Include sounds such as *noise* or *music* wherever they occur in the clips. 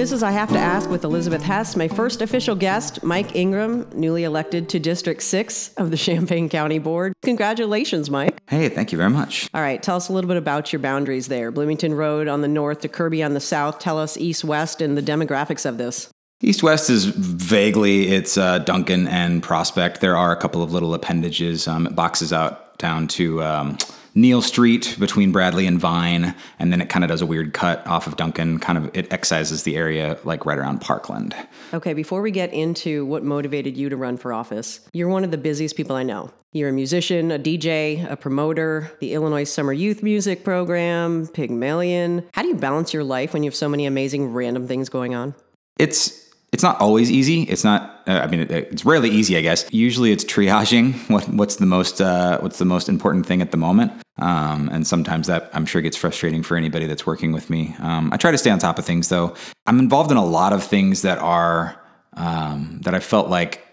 This is I Have to Ask with Elizabeth Hess. My first official guest, Mike Ingram, newly elected to District 6 of the *laughs* Champaign County Board. Congratulations, Mike. Hey, thank you very much. All right, tell us a little bit about your boundaries there. Bloomington Road on the north to Kirby on the south. Tell us east west and the demographics of this. East West is vaguely it's uh, Duncan and Prospect. There are a couple of little appendages. Um, it boxes out down to um, Neil Street between Bradley and Vine, and then it kind of does a weird cut off of Duncan. Kind of it excises the area like right around Parkland. Okay, before we get into what motivated you to run for office, you're one of the busiest people I know. You're a musician, a DJ, a promoter, the Illinois Summer Youth Music Program, Pygmalion. How do you balance your life when you have so many amazing random things going on? It's it's not always easy. It's not. Uh, I mean, it, it's rarely easy. I guess. Usually, it's triaging. *laughs* What, what's the most uh, What's the most important thing at the moment? Um, and sometimes that I'm sure gets frustrating for anybody that's working with me. Um, I try to stay on top of things, though. I'm involved in a lot of things that are um, that I felt like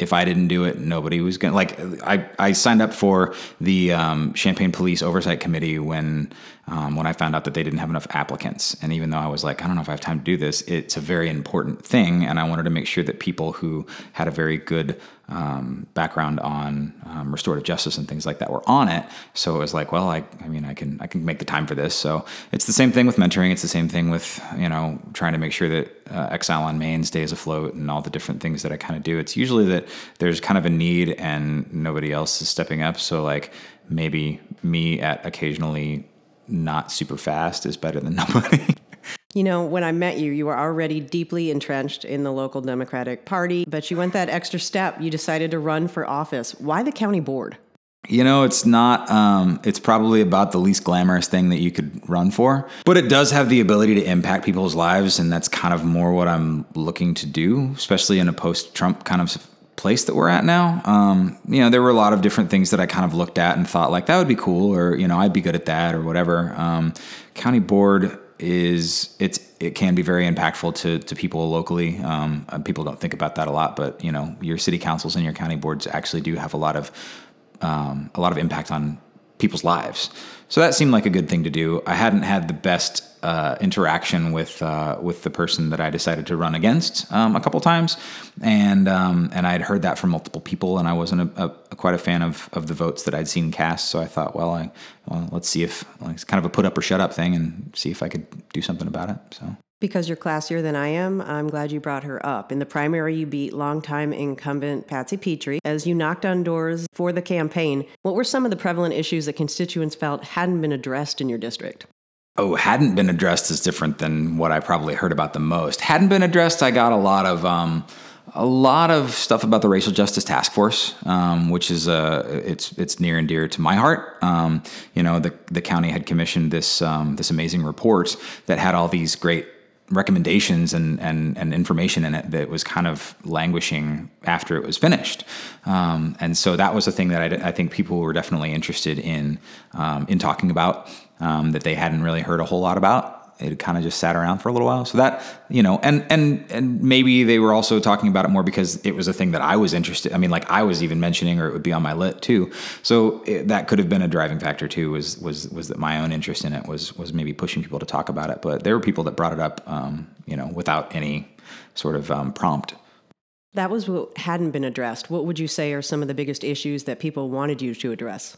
if I didn't do it, nobody was gonna like. I, I signed up for the um, Champaign Police Oversight Committee when um, when I found out that they didn't have enough applicants. And even though I was like, I don't know if I have time to do this, it's a very important thing, and I wanted to make sure that people who had a very good um, background on um, restorative justice and things like that were on it. So it was like, well, I, I mean, I can I can make the time for this. So it's the same thing with mentoring. It's the same thing with you know trying to make sure that uh, Exile on Main stays afloat and all the different things that I kind of do. It's usually that there's kind of a need and nobody else is stepping up. So like maybe me at occasionally not super fast is better than *laughs* nobody. You know, when I met you, you were already deeply entrenched in the local Democratic Party, but you went that extra step. You decided to run for office. Why the county board? You know, it's not, um, it's probably about the least glamorous thing that you could run for, but it does have the ability to impact people's lives. And that's kind of more what I'm looking to do, especially in a post Trump kind of place that we're at now. Um, you know, there were a lot of different things that I kind of looked at and thought, like, that would be cool, or, you know, I'd be good at that, or whatever. Um, county board is it's it can be very impactful to to people locally. Um, people don't think about that a lot, but you know your city councils and your county boards actually do have a lot of um, a lot of impact on people's lives. So that seemed like a good thing to do. I hadn't had the best uh, interaction with uh, with the person that I decided to run against um, a couple times, and um, and I had heard that from multiple people, and I wasn't a, a, quite a fan of of the votes that I'd seen cast. So I thought, well, I well, let's see if it's kind of a put up or shut up thing, and see if I could do something about it. So because you're classier than I am, I'm glad you brought her up. In the primary, you beat longtime incumbent Pattsi Petrie. As you knocked on doors for the campaign, what were some of the prevalent issues that constituents felt hadn't been addressed in your district? Oh, hadn't been addressed is different than what I probably heard about the most. Hadn't been addressed, I got a lot of. Um, a lot of stuff about the racial justice task force, um, which is uh, it's it's near and dear to my heart. Um, you know, the the county had commissioned this um, this amazing report that had all these great recommendations and, and, and information in it that was kind of languishing after it was finished. Um, and so that was a thing that I, I, think people were definitely interested in um, in talking about um, that they hadn't really heard a whole lot about it kind of just sat around for a little while. So that, you know, and and and maybe they were also talking about it more because it was a thing that I was interested. I mean, like I was even mentioning, or it would be on my lit too. So it, that could have been a driving factor too. Was was was that my own interest in it was was maybe pushing people to talk about it. But there were people that brought it up, um, you know, without any sort of um, prompt. That was what hadn't been addressed. What would you say are some of the biggest issues that people wanted you to address?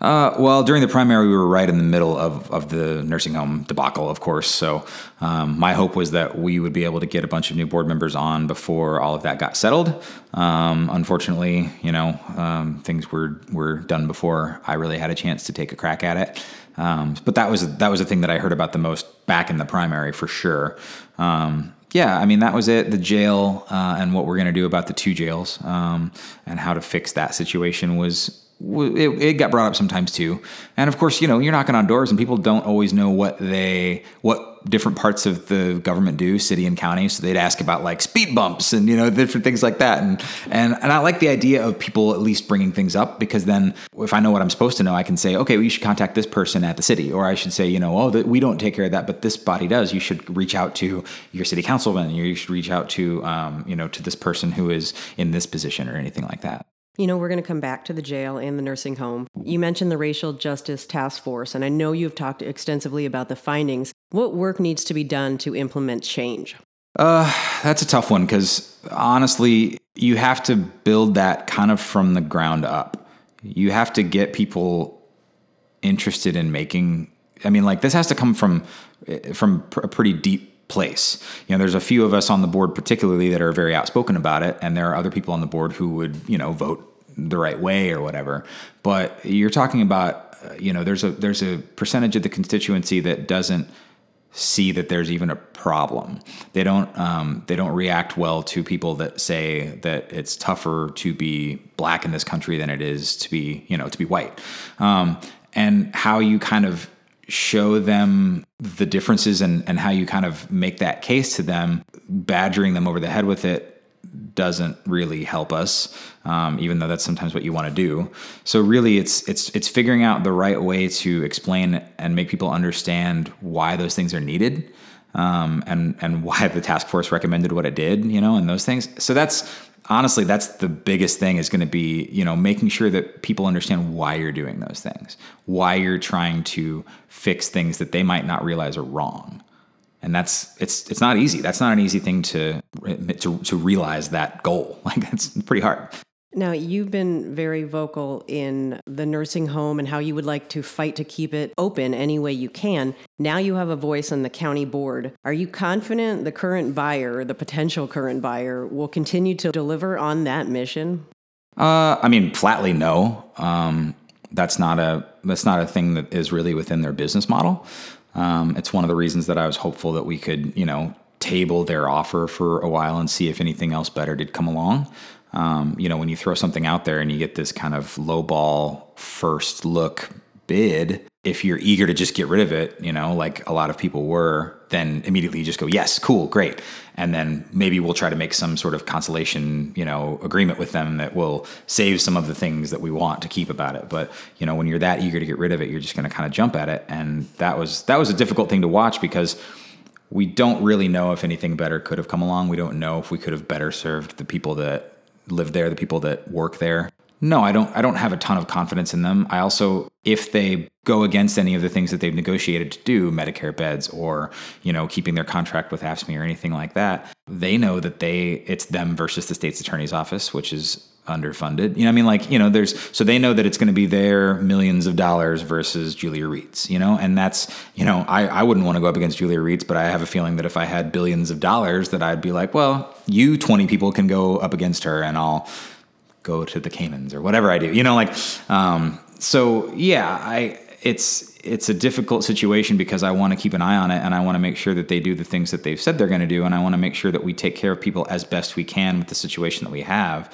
Uh, well, during the primary, we were right in the middle of, of the nursing home debacle, of course. So um, my hope was that we would be able to get a bunch of new board members on before all of that got settled. Um, unfortunately, you know, um, things were were done before I really had a chance to take a crack at it. Um, but that was that was the thing that I heard about the most back in the primary for sure. Um, yeah, I mean that was it. The jail uh, and what we're going to do about the two jails um, and how to fix that situation was it, it, got brought up sometimes too. And of course, you know, you're knocking on doors and people don't always know what they, what different parts of the government do, city and county. So they'd ask about like speed bumps and, you know, *laughs* different things like that. And, and, and I like the idea of people at least bringing things up because then if I know what I'm supposed to know, I can say, okay, well, you should contact this person at the city. Or I should say, you know, oh, we don't take care of that, but this body does. You should reach out to your city councilman. You should reach out to, um, you know, to this person who is in this position or anything like that. You know, we're going to come back to the jail and the nursing home. You mentioned the Racial Justice Task Force, and I know you've talked extensively about the findings. What work needs to be done to implement change? Uh, that's a tough one because honestly, you have to build that kind of from the ground up. You have to get people interested in making. I mean, like this has to come from from a pretty deep place. You know, there's a few of us on the board, particularly that are very outspoken about it, and there are other people on the board who would, you know, vote the right way or whatever. But you're talking about, uh, you know, there's a there's a percentage of the constituency that doesn't see that there's even a problem. They don't um, they don't react well to people that say that it's tougher to be black in this country than it is to be you know to be white. Um, and how you kind of show them the differences and, and how you kind of make that case to them, badgering them over the head with it doesn't really help us, um, even though that's sometimes what you want to do. So really, it's it's it's figuring out the right way to explain and make people understand why those things are needed, um, and and why the task force recommended what it did, you know, and those things. So that's honestly that's the biggest thing is going to be you know making sure that people understand why you're doing those things, why you're trying to fix things that they might not realize are wrong and that's it's it's not easy. That's not an easy thing to to to realize that goal. *laughs* Like that's pretty hard. Now, you've been very vocal in the nursing home and how you would like to fight to keep it open any way you can. Now you have a voice on the county board. Are you confident the current buyer, the potential current buyer, will continue to deliver on that mission? Uh, I mean, flatly no. Um, that's not a that's not a thing that is really within their business model. Um, it's one of the reasons that I was hopeful that we could, you know, table their offer for a while and see if anything else better did come along. Um, you know, when you throw something out there and you get this kind of low ball first look bid, if you're eager to just get rid of it, you know, like a lot of people were, then immediately you just go, yes, cool, great. And then maybe we'll try to make some sort of consolation, you know, agreement with them that will save some of the things that we want to keep about it. But, you know, when you're that eager to get rid of it, you're just going to kind of jump at it. And that was, that was a difficult thing to watch because we don't really know if anything better could have come along. We don't know if we could have better served the people that live there, the people that work there. No, I don't I don't have a ton of confidence in them. I also if they go against any of the things that they've negotiated to do, Medicare beds or, you know, keeping their contract with AFSCME or anything like that, they know that they it's them versus the state's attorney's office, which is underfunded. You know, I mean, like, you know, there's so they know that it's going to be their millions of dollars versus Julia Rietz, you know, and that's, you know, I, I wouldn't want to go up against Julia Rietz, but I have a feeling that if I had billions of dollars, that I'd be like, well, you 20 people can go up against her and I'll go to the Caymans or whatever I do. You know, like um, so. Yeah, I it's it's a difficult situation because I want to keep an eye on it and I want to make sure that they do the things that they've said they're going to do and I want to make sure that we take care of people as best we can with the situation that we have.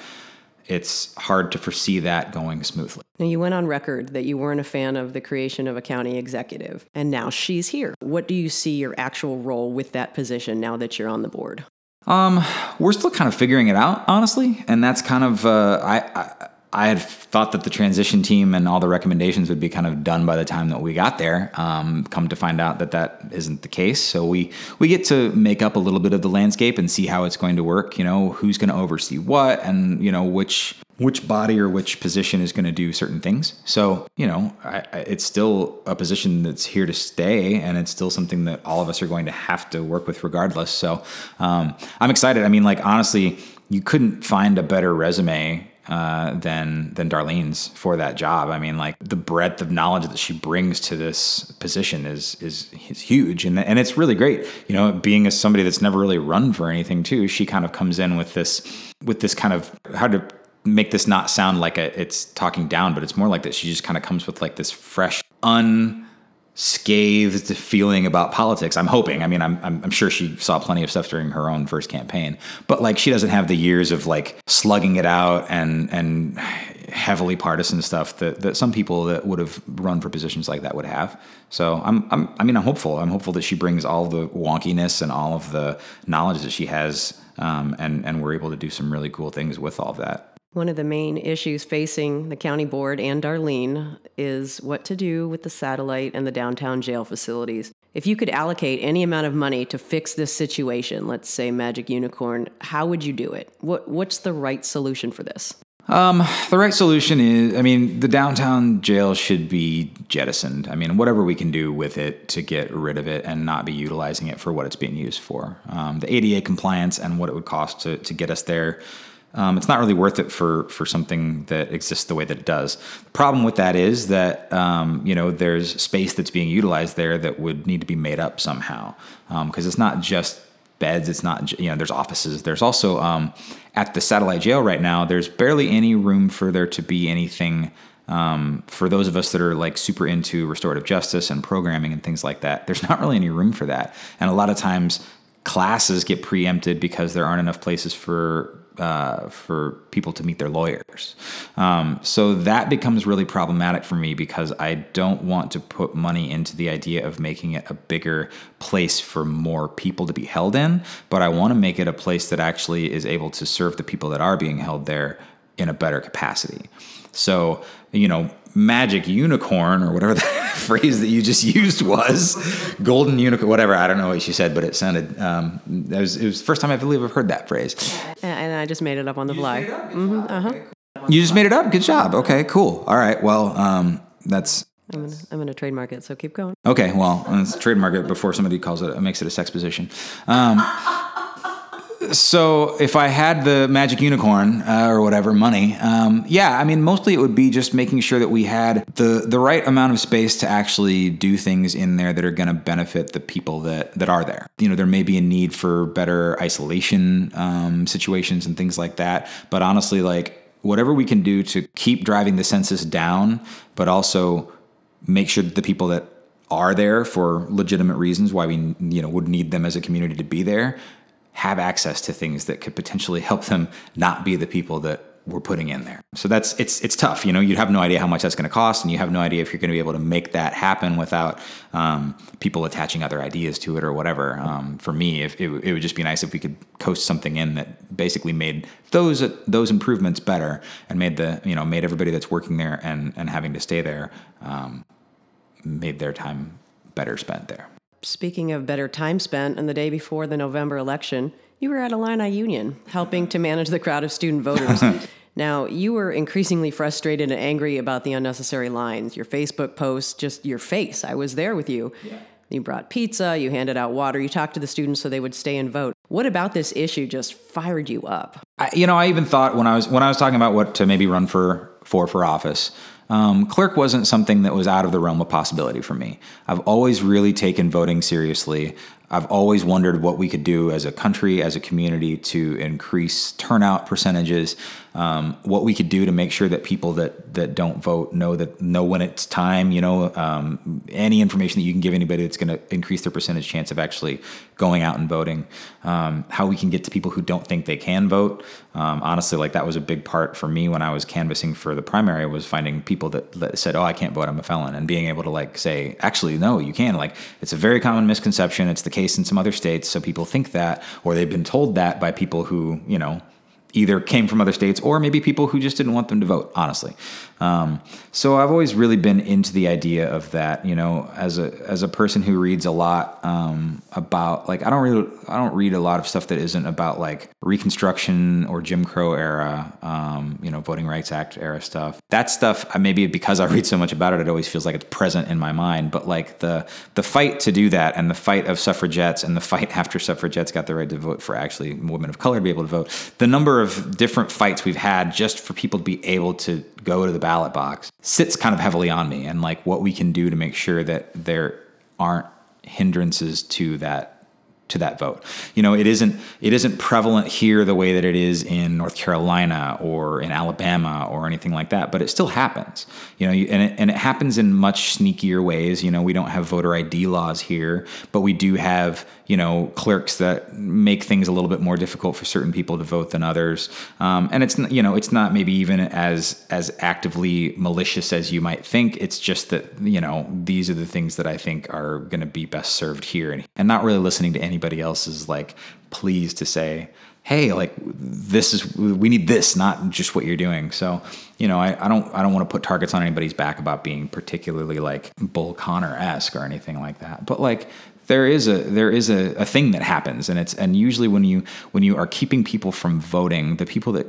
It's hard to foresee that going smoothly. Now, you went on record that you weren't a fan of the creation of a county executive, and now she's here. What do you see your actual role with that position now that you're on the board? Um, we're still kind of figuring it out, honestly, and that's kind of uh, I, I I had thought that the transition team and all the recommendations would be kind of done by the time that we got there. Um, come to find out that that isn't the case. So we we get to make up a little bit of the landscape and see how it's going to work. You know, who's going to oversee what, and you know which which body or which position is going to do certain things. So, you know, I, I, it's still a position that's here to stay, and it's still something that all of us are going to have to work with regardless. So, um, I'm excited. I mean, like, honestly, you couldn't find a better resume uh, than than Darlene's for that job. I mean, like the breadth of knowledge that she brings to this position is is, is huge, and and it's really great. You know, being as somebody that's never really run for anything too, she kind of comes in with this with this kind of how to make this not sound like a, it's talking down, but it's more like that she just kind of comes with like this fresh, unscathed feeling about politics. I'm hoping. I mean, I'm, I'm, I'm sure she saw plenty of stuff during her own first campaign, but like she doesn't have the years of like slugging it out and and heavily partisan stuff that, that some people that would have run for positions like that would have. So I'm, I'm I mean I'm hopeful. I'm hopeful that she brings all the wonkiness and all of the knowledge that she has, um, and and we're able to do some really cool things with all of that. One of the main issues facing the county board and Darlene is what to do with the satellite and the downtown jail facilities. If you could allocate any amount of money to fix this situation, let's say Magic Unicorn, how would you do it? What, what's the right solution for this? Um, the right solution is, I mean, the downtown jail should be jettisoned. I mean, whatever we can do with it to get rid of it and not be utilizing it for what it's being used for. Um, the ADA compliance and what it would cost to, to get us there, um, it's not really worth it for for something that exists the way that it does. The problem with that is that um, you know there's space that's being utilized there that would need to be made up somehow because um, it's not just beds. It's not, you know, there's offices. There's also um, at the satellite jail right now, there's barely any room for there to be anything um, for those of us that are like super into restorative justice and programming and things like that. There's not really any room for that. And a lot of times classes get preempted because there aren't enough places for uh, for people to meet their lawyers. Um, so that becomes really problematic for me because I don't want to put money into the idea of making it a bigger place for more people to be held in, but I want to make it a place that actually is able to serve the people that are being held there in a better capacity. So, you know, magic unicorn or whatever *laughs* the phrase that you just used was golden unicorn whatever i don't know what she said but it sounded um, that was it was the first time i believe i've heard that phrase. And i just made it up on the fly. mm-hmm, uh-huh. you just made it up? Good job. Okay cool. All right well um, that's I'm gonna, I'm gonna trademark it, so keep going. Okay, well, let's trademark it before somebody calls it makes it a sex position. Um, so if I had the magic unicorn uh, or whatever money, um, yeah, I mean, mostly it would be just making sure that we had the the right amount of space to actually do things in there that are going to benefit the people that that are there. You know, there may be a need for better isolation um, situations and things like that, but honestly, like whatever we can do to keep driving the census down, but also make sure that the people that are there for legitimate reasons why we you know would need them as a community to be there have access to things that could potentially help them not be the people that we're putting in there. So that's it's it's tough. You know, you have no idea how much that's going to cost, and you have no idea if you're going to be able to make that happen without um, people attaching other ideas to it or whatever. Um, for me, if it, it, would just be nice if we could coast something in that basically made those those improvements better and made the you know made everybody that's working there and and having to stay there um, made their time better spent there. Speaking of better time spent, on the day before the November election, you were at Illini Union helping to manage the crowd of student voters. *laughs* now, you were increasingly frustrated and angry about the unnecessary lines, your Facebook posts, just your face. I was there with you. Yeah. You brought pizza, you handed out water, you talked to the students so they would stay and vote. What about this issue just fired you up? I, you know, I even thought when I was when I was talking about what to maybe run for for for office, um, clerk wasn't something that was out of the realm of possibility for me. I've always really taken voting seriously. I've always wondered what we could do as a country, as a community, to increase turnout percentages. Um, what we could do to make sure that people that that don't vote know that know when it's time. You know, um, any information that you can give anybody that's going to increase their percentage chance of actually going out and voting. Um, how we can get to people who don't think they can vote. Um, honestly, like that was a big part for me when I was canvassing for the primary. Was finding people that, that said, "Oh, I can't vote. I'm a felon," and being able to like say, "Actually, no, you can." Like it's a very common misconception. It's the case case in some other states, so people think that, or they've been told that by people who, you know, either came from other states or maybe people who just didn't want them to vote, honestly. Um, so I've always really been into the idea of that. You know, as a as a person who reads a lot um, about like I don't read I don't read a lot of stuff that isn't about like Reconstruction or Jim Crow era, um, you know, Voting Rights Act era stuff. That stuff maybe because I read so much about it, it always feels like it's present in my mind. But like the the fight to do that and the fight of suffragettes and the fight *laughs* after suffragettes got the right to vote for actually women of color to be able to vote, the number of different fights we've had just for people to be able to go to the ballot box sits kind of heavily on me and like what we can do to make sure that there aren't hindrances to that to that vote. You know, it isn't it isn't prevalent here the way that it is in North Carolina or in Alabama or anything like that, but it still happens. You know, and it, and it happens in much sneakier ways. You know, we don't have voter ID laws here, but we do have you know clerks that make things a little bit more difficult for certain people to vote than others. Um, and it's you know it's not maybe even as as actively malicious as you might think. It's just that you know these are the things that I think are going to be best served here, and, and not really listening to anybody else's like pleas to say hey like this is we need this not just what you're doing so you know i, I don't i don't want to put targets on anybody's back about being particularly like bull connor-esque or anything like that but like there is a there is a, a thing that happens and it's and usually when you when you are keeping people from voting the people that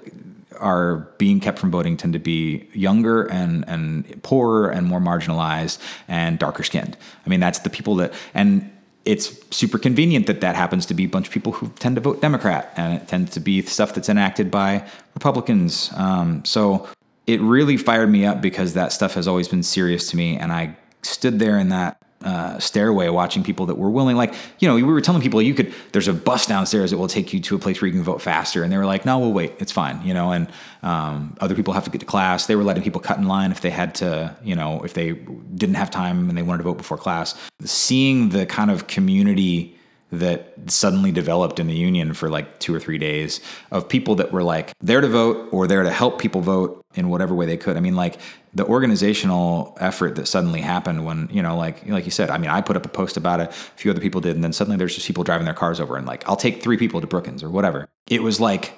are being kept from voting tend to be younger and and poorer and more marginalized and darker skinned. I mean, that's the people that and it's super convenient that that happens to be a bunch of people who tend to vote Democrat, and it tends to be stuff that's enacted by Republicans. Um, so it really fired me up because that stuff has always been serious to me, and I stood there in that uh, stairway watching people that were willing like you know we were telling people you could there's a bus downstairs that will take you to a place where you can vote faster. And they were like no we'll wait. It's fine you know and um, other people have to get to class. They were letting people cut in line if they had to you know if they didn't have time and they wanted to vote before class. Seeing the kind of community that suddenly developed in the union for like two or three days of people that were like there to vote or there to help people vote in whatever way they could. I mean, like the organizational effort that suddenly happened when you know, like like you said. I mean, I put up a post about it. A few other people did, and then suddenly there's just people driving their cars over and like, I'll take three people to Brookens or whatever. It was like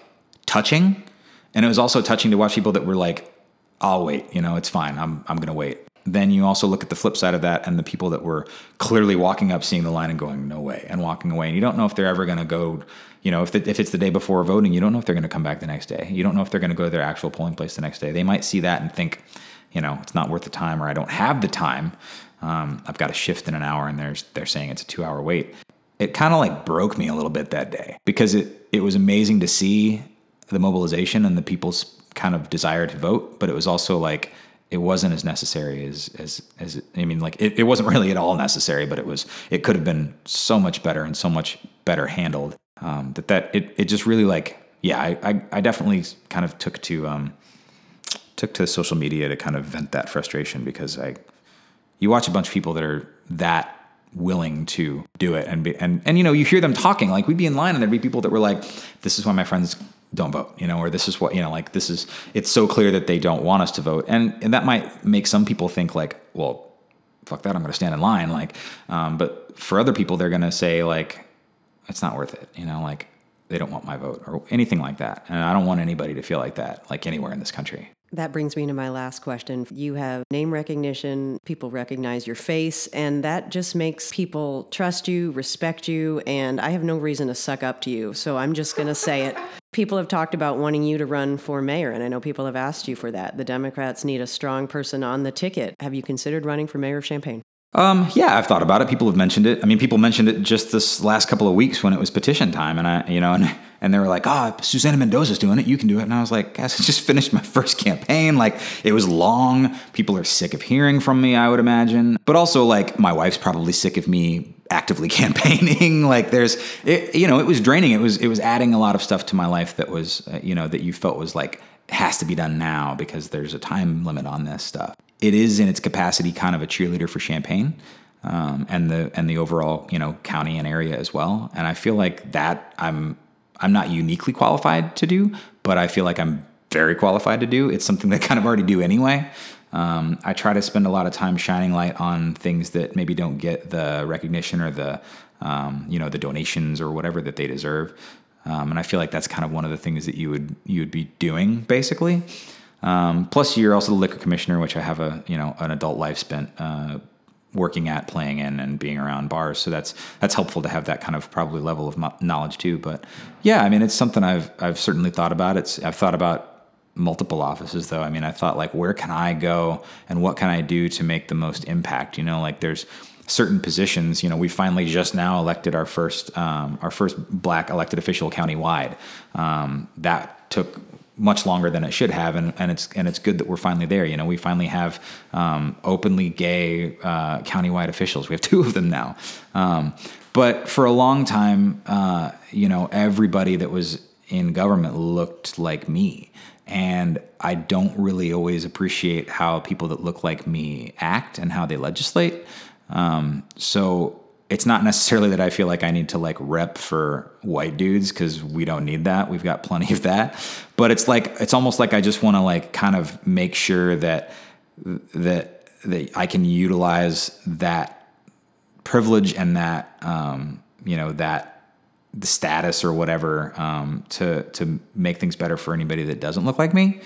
touching, and it was also touching to watch people that were like, I'll wait. You know, it's fine. I'm I'm gonna wait then you also look at the flip side of that and the people that were clearly walking up, seeing the line and going, no way, and walking away. And you don't know if they're ever going to go, you know, if, the, if it's the day before voting, you don't know if they're going to come back the next day. You don't know if they're going to go to their actual polling place the next day. They might see that and think, you know, it's not worth the time or I don't have the time. Um, I've got a shift in an hour and there's, they're saying it's a two hour wait. It kind of like broke me a little bit that day because it, it was amazing to see the mobilization and the people's kind of desire to vote, but it was also like, it wasn't as necessary as as as I mean, like it, it wasn't *laughs* really at all necessary, but it was it could have been so much better and so much better handled. Um, that that it it just really like yeah, I, I, I definitely kind of took to um, took to social media to kind of vent that frustration because I you watch a bunch of people that are that willing to do it and be, and and you know you hear them talking like we'd be in line and there'd be people that were like this is why my friends don't vote, you know, or this is what, you know, like this is, it's so clear that they don't want us to vote. And, and that might make some people think like, well, fuck that, I'm going to stand in line. Like, um, but for other people, they're going to say like, it's not worth it, you know, like they don't want my vote or anything like that. And I don't want anybody to feel like that, like anywhere in this country. That brings me to my last question. You have name recognition, people recognize your face, and that just makes people trust you, respect you, and I have no reason to suck up to you. So I'm just going to say it. *laughs* People have talked about wanting you to run for mayor, and I know people have asked you for that. The Democrats need a strong person on the ticket. Have you considered running for mayor of Champaign? Um, yeah, I've thought about it. People have mentioned it. I mean, people mentioned it just this last couple of weeks when it was petition time, and I, you know, and and they were like, "Ah, oh, Susana Mendoza's doing it. You can do it." And I was like, "Guys, I just finished my *laughs* first campaign. Like, it was long. People are sick of hearing from me. I would imagine, but also like my wife's probably sick of me actively *laughs* campaigning. like, there's, it, you know, it was draining. It was it was adding a lot of stuff to my life that was, uh, you know, that you felt was like has to be done now because there's a time limit on this stuff it is in its capacity kind of a cheerleader for Champaign. Um, and the and the overall you know county and area as well. And I feel like that I'm I'm not uniquely qualified to do, but I feel like I'm very qualified to do. It's something that I *laughs* kind of already do anyway. Um, I try to spend a lot of time shining light on things that maybe don't get the recognition or the um, you know the donations or whatever that they deserve. Um, and I feel like that's kind of one of the things that you would you would be doing basically. Um, plus, you're also the liquor commissioner, which I have a you know an adult life spent uh, working at, playing in, and being around bars. So that's that's helpful to have that kind of probably level of knowledge too. But yeah, I mean, it's something I've I've certainly thought about. It's I've thought about multiple offices though. I mean, I thought like, where can I go and what can I do to make the most impact? You know, like there's certain positions. You know, we finally just now elected our first um, our first black elected official countywide. Um, that took much longer than it should have, and, and it's and it's good that we're finally there. You know, we finally have um, openly gay uh, countywide officials. We have *laughs* two of them now. Um, but for a long time, uh, you know, everybody that was in government looked like me, and I don't really always appreciate how people that look like me act and how they legislate. Um, so it's not necessarily that I feel like I need to like rep for white dudes because we don't need that. We've got plenty of that. But it's like it's almost like I just want to like kind of make sure that that that I can utilize that privilege and that um, you know that the status or whatever um, to to make things better for anybody that doesn't look like me.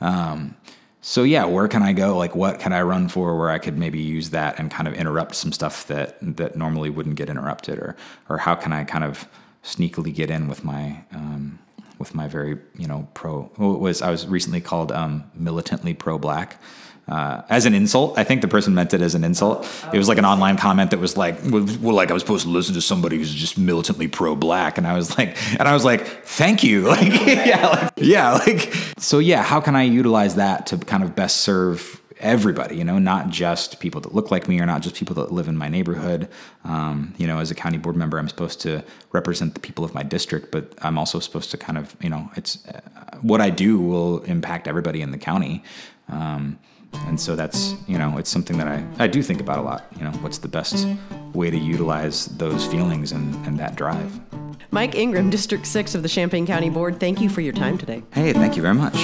Um, so yeah, where can I go? Like, what can I run for where I could maybe use that and kind of interrupt some stuff that that normally wouldn't get interrupted, or or how can I kind of sneakily get in with my um, with my very you know pro. Was I was recently called um, militantly pro black uh, as an insult. I think the person meant it as an insult. It was like an online comment that was like, well, like I was supposed to listen to somebody who's just militantly pro-black, and I was like, and I was like, thank you, *laughs* like, yeah, like, yeah, like, so yeah, how can I utilize that to kind of best serve everybody, you know, not just people that look like me or not just people that live in my neighborhood. Um, you know, as a county board member, I'm supposed to represent the people of my district, but I'm also supposed to kind of, you know, it's uh, what I do will impact everybody in the county. Um, and so that's you know it's something that I, I do think about a lot you know what's the best way to utilize those feelings and, and that drive. Mike ingram district 6 of the champaign county board thank you for your time today. Hey thank you very much